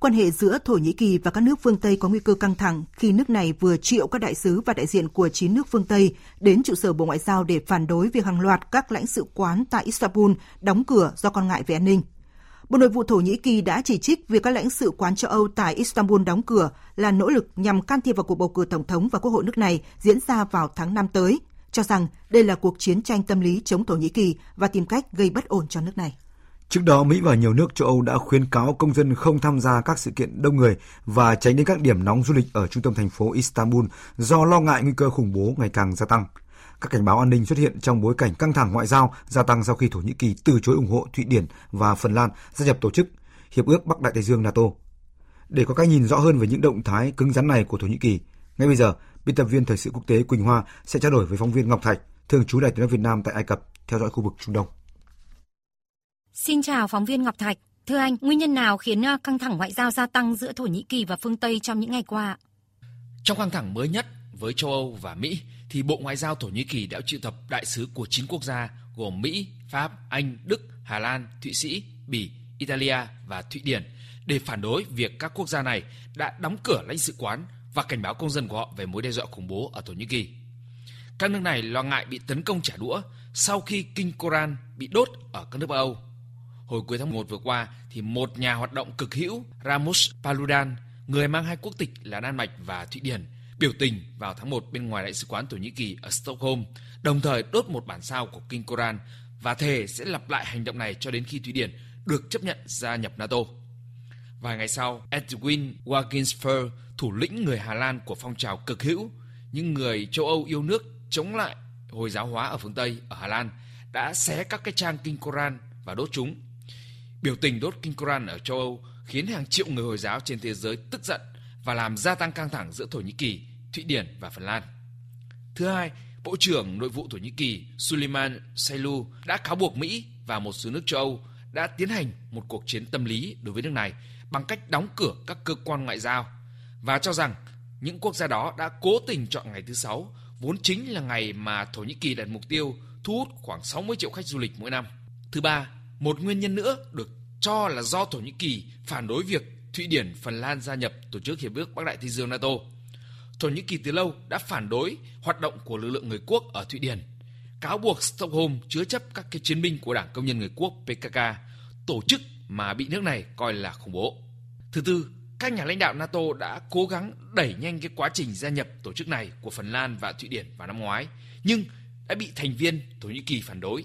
quan hệ giữa Thổ Nhĩ Kỳ và các nước phương Tây có nguy cơ căng thẳng khi nước này vừa triệu các đại sứ và đại diện của 9 nước phương Tây đến trụ sở Bộ Ngoại giao để phản đối việc hàng loạt các lãnh sự quán tại Istanbul đóng cửa do quan ngại về an ninh. Bộ Nội vụ Thổ Nhĩ Kỳ đã chỉ trích việc các lãnh sự quán châu Âu tại Istanbul đóng cửa là nỗ lực nhằm can thiệp vào cuộc bầu cử tổng thống và quốc hội nước này diễn ra vào tháng 5 tới, cho rằng đây là cuộc chiến tranh tâm lý chống Thổ Nhĩ Kỳ và tìm cách gây bất ổn cho nước này. Trước đó, Mỹ và nhiều nước châu Âu đã khuyến cáo công dân không tham gia các sự kiện đông người và tránh đến các điểm nóng du lịch ở trung tâm thành phố Istanbul do lo ngại nguy cơ khủng bố ngày càng gia tăng. Các cảnh báo an ninh xuất hiện trong bối cảnh căng thẳng ngoại giao gia tăng sau khi Thổ Nhĩ Kỳ từ chối ủng hộ Thụy Điển và Phần Lan gia nhập tổ chức Hiệp ước Bắc Đại Tây Dương NATO. Để có cái nhìn rõ hơn về những động thái cứng rắn này của Thổ Nhĩ Kỳ, ngay bây giờ, biên tập viên thời sự quốc tế Quỳnh Hoa sẽ trao đổi với phóng viên Ngọc Thạch, thường trú Đại tiếng nói Việt Nam tại Ai Cập, theo dõi khu vực Trung Đông. Xin chào phóng viên Ngọc Thạch. Thưa anh, nguyên nhân nào khiến à, căng thẳng ngoại giao gia tăng giữa Thổ Nhĩ Kỳ và phương Tây trong những ngày qua? Trong căng thẳng mới nhất với châu Âu và Mỹ, thì Bộ Ngoại giao Thổ Nhĩ Kỳ đã triệu tập đại sứ của 9 quốc gia gồm Mỹ, Pháp, Anh, Đức, Hà Lan, Thụy Sĩ, Bỉ, Italia và Thụy Điển để phản đối việc các quốc gia này đã đóng cửa lãnh sự quán và cảnh báo công dân của họ về mối đe dọa khủng bố ở Thổ Nhĩ Kỳ. Các nước này lo ngại bị tấn công trả đũa sau khi kinh Koran bị đốt ở các nước Âu Hồi cuối tháng 1 vừa qua thì một nhà hoạt động cực hữu Ramus Paludan, người mang hai quốc tịch là Đan Mạch và Thụy Điển, biểu tình vào tháng 1 bên ngoài đại sứ quán Thổ Nhĩ Kỳ ở Stockholm, đồng thời đốt một bản sao của Kinh Koran và thề sẽ lặp lại hành động này cho đến khi Thụy Điển được chấp nhận gia nhập NATO. Vài ngày sau, Edwin Wagensfer, thủ lĩnh người Hà Lan của phong trào cực hữu, những người châu Âu yêu nước chống lại Hồi giáo hóa ở phương Tây, ở Hà Lan, đã xé các cái trang kinh Koran và đốt chúng. Biểu tình đốt kinh Koran ở châu Âu khiến hàng triệu người Hồi giáo trên thế giới tức giận và làm gia tăng căng thẳng giữa Thổ Nhĩ Kỳ, Thụy Điển và Phần Lan. Thứ hai, Bộ trưởng Nội vụ Thổ Nhĩ Kỳ Suleiman Saylu đã cáo buộc Mỹ và một số nước châu Âu đã tiến hành một cuộc chiến tâm lý đối với nước này bằng cách đóng cửa các cơ quan ngoại giao và cho rằng những quốc gia đó đã cố tình chọn ngày thứ sáu vốn chính là ngày mà Thổ Nhĩ Kỳ đặt mục tiêu thu hút khoảng 60 triệu khách du lịch mỗi năm. Thứ ba, một nguyên nhân nữa được cho là do Thổ Nhĩ Kỳ phản đối việc Thụy Điển, Phần Lan gia nhập Tổ chức Hiệp ước Bắc Đại Tây Dương NATO. Thổ Nhĩ Kỳ từ lâu đã phản đối hoạt động của lực lượng người quốc ở Thụy Điển, cáo buộc Stockholm chứa chấp các cái chiến binh của Đảng Công nhân Người Quốc PKK, tổ chức mà bị nước này coi là khủng bố. Thứ tư, các nhà lãnh đạo NATO đã cố gắng đẩy nhanh cái quá trình gia nhập tổ chức này của Phần Lan và Thụy Điển vào năm ngoái, nhưng đã bị thành viên Thổ Nhĩ Kỳ phản đối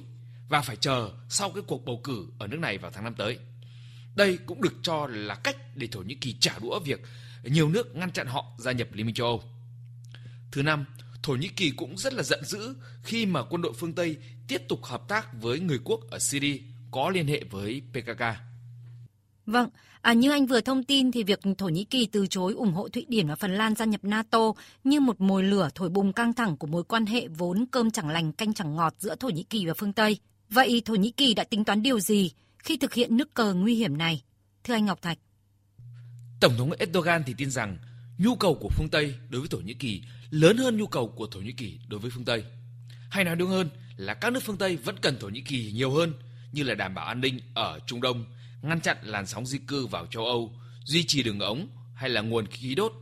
và phải chờ sau cái cuộc bầu cử ở nước này vào tháng năm tới. Đây cũng được cho là cách để Thổ Nhĩ Kỳ trả đũa việc nhiều nước ngăn chặn họ gia nhập Liên minh châu Âu. Thứ năm, Thổ Nhĩ Kỳ cũng rất là giận dữ khi mà quân đội phương Tây tiếp tục hợp tác với người quốc ở Syria có liên hệ với PKK. Vâng, à, như anh vừa thông tin thì việc Thổ Nhĩ Kỳ từ chối ủng hộ Thụy Điển và Phần Lan gia nhập NATO như một mồi lửa thổi bùng căng thẳng của mối quan hệ vốn cơm chẳng lành canh chẳng ngọt giữa Thổ Nhĩ Kỳ và phương Tây. Vậy Thổ Nhĩ Kỳ đã tính toán điều gì khi thực hiện nước cờ nguy hiểm này? Thưa anh Ngọc Thạch. Tổng thống Erdogan thì tin rằng nhu cầu của phương Tây đối với Thổ Nhĩ Kỳ lớn hơn nhu cầu của Thổ Nhĩ Kỳ đối với phương Tây. Hay nói đúng hơn là các nước phương Tây vẫn cần Thổ Nhĩ Kỳ nhiều hơn như là đảm bảo an ninh ở Trung Đông, ngăn chặn làn sóng di cư vào châu Âu, duy trì đường ống hay là nguồn khí đốt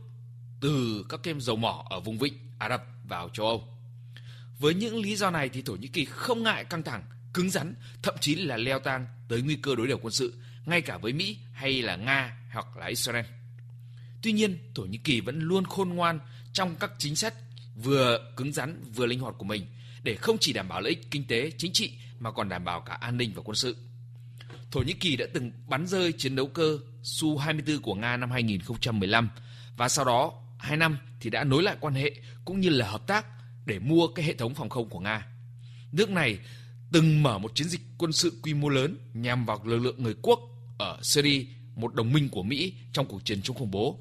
từ các kem dầu mỏ ở vùng vịnh Ả Rập vào châu Âu. Với những lý do này thì Thổ Nhĩ Kỳ không ngại căng thẳng cứng rắn, thậm chí là leo thang tới nguy cơ đối đầu quân sự, ngay cả với Mỹ hay là Nga hoặc là Israel. Tuy nhiên, Thổ Nhĩ Kỳ vẫn luôn khôn ngoan trong các chính sách vừa cứng rắn vừa linh hoạt của mình để không chỉ đảm bảo lợi ích kinh tế, chính trị mà còn đảm bảo cả an ninh và quân sự. Thổ Nhĩ Kỳ đã từng bắn rơi chiến đấu cơ Su-24 của Nga năm 2015 và sau đó 2 năm thì đã nối lại quan hệ cũng như là hợp tác để mua cái hệ thống phòng không của Nga. Nước này từng mở một chiến dịch quân sự quy mô lớn nhằm vào lực lượng người quốc ở Syria, một đồng minh của Mỹ trong cuộc chiến chống khủng bố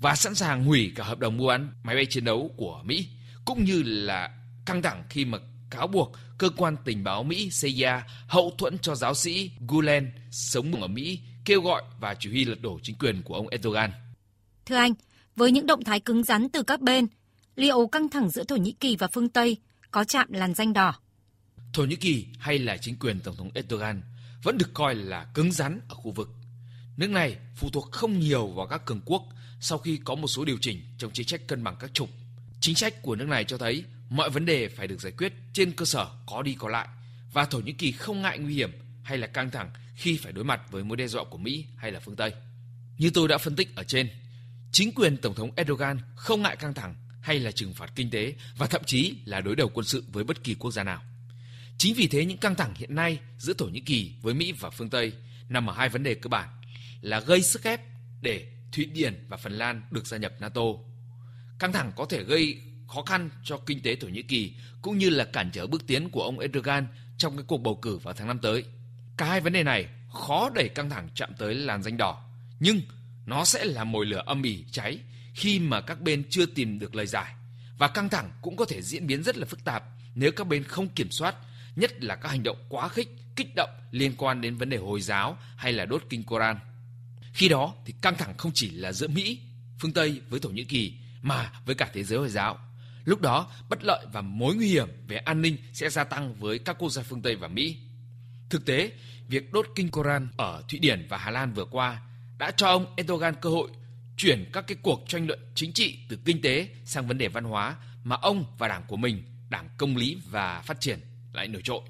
và sẵn sàng hủy cả hợp đồng mua bán máy bay chiến đấu của Mỹ cũng như là căng thẳng khi mà cáo buộc cơ quan tình báo Mỹ CIA hậu thuẫn cho giáo sĩ Gulen sống ở Mỹ kêu gọi và chỉ huy lật đổ chính quyền của ông Erdogan. Thưa anh, với những động thái cứng rắn từ các bên, liệu căng thẳng giữa Thổ Nhĩ Kỳ và phương Tây có chạm làn danh đỏ? Thổ Nhĩ Kỳ hay là chính quyền Tổng thống Erdogan vẫn được coi là cứng rắn ở khu vực. Nước này phụ thuộc không nhiều vào các cường quốc sau khi có một số điều chỉnh trong chính sách cân bằng các trục. Chính sách của nước này cho thấy mọi vấn đề phải được giải quyết trên cơ sở có đi có lại và Thổ Nhĩ Kỳ không ngại nguy hiểm hay là căng thẳng khi phải đối mặt với mối đe dọa của Mỹ hay là phương Tây. Như tôi đã phân tích ở trên, chính quyền Tổng thống Erdogan không ngại căng thẳng hay là trừng phạt kinh tế và thậm chí là đối đầu quân sự với bất kỳ quốc gia nào. Chính vì thế những căng thẳng hiện nay giữa Thổ Nhĩ Kỳ với Mỹ và phương Tây nằm ở hai vấn đề cơ bản là gây sức ép để Thụy Điển và Phần Lan được gia nhập NATO. Căng thẳng có thể gây khó khăn cho kinh tế Thổ Nhĩ Kỳ cũng như là cản trở bước tiến của ông Erdogan trong cái cuộc bầu cử vào tháng năm tới. Cả hai vấn đề này khó đẩy căng thẳng chạm tới làn danh đỏ, nhưng nó sẽ là mồi lửa âm ỉ cháy khi mà các bên chưa tìm được lời giải và căng thẳng cũng có thể diễn biến rất là phức tạp nếu các bên không kiểm soát, nhất là các hành động quá khích, kích động liên quan đến vấn đề Hồi giáo hay là đốt kinh Koran. Khi đó thì căng thẳng không chỉ là giữa Mỹ, phương Tây với Thổ Nhĩ Kỳ mà với cả thế giới Hồi giáo. Lúc đó, bất lợi và mối nguy hiểm về an ninh sẽ gia tăng với các quốc gia phương Tây và Mỹ. Thực tế, việc đốt kinh Koran ở Thụy Điển và Hà Lan vừa qua đã cho ông Erdogan cơ hội chuyển các cái cuộc tranh luận chính trị từ kinh tế sang vấn đề văn hóa mà ông và đảng của mình, Đảng Công lý và Phát triển lại nổi trội.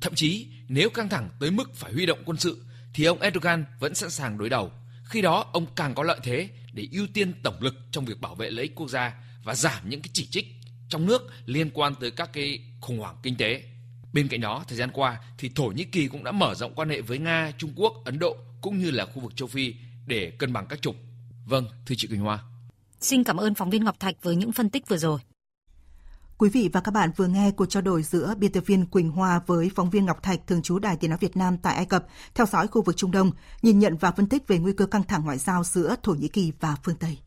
Thậm chí, nếu căng thẳng tới mức phải huy động quân sự thì ông Erdogan vẫn sẵn sàng đối đầu. Khi đó, ông càng có lợi thế để ưu tiên tổng lực trong việc bảo vệ lợi ích quốc gia và giảm những cái chỉ trích trong nước liên quan tới các cái khủng hoảng kinh tế. Bên cạnh đó, thời gian qua thì Thổ Nhĩ Kỳ cũng đã mở rộng quan hệ với Nga, Trung Quốc, Ấn Độ cũng như là khu vực châu Phi để cân bằng các trục. Vâng, thưa chị Quỳnh Hoa. Xin cảm ơn phóng viên Ngọc Thạch với những phân tích vừa rồi. Quý vị và các bạn vừa nghe cuộc trao đổi giữa biên tập viên Quỳnh Hoa với phóng viên Ngọc Thạch thường trú Đài Tiếng nói Việt Nam tại Ai Cập, theo dõi khu vực Trung Đông, nhìn nhận và phân tích về nguy cơ căng thẳng ngoại giao giữa Thổ Nhĩ Kỳ và phương Tây.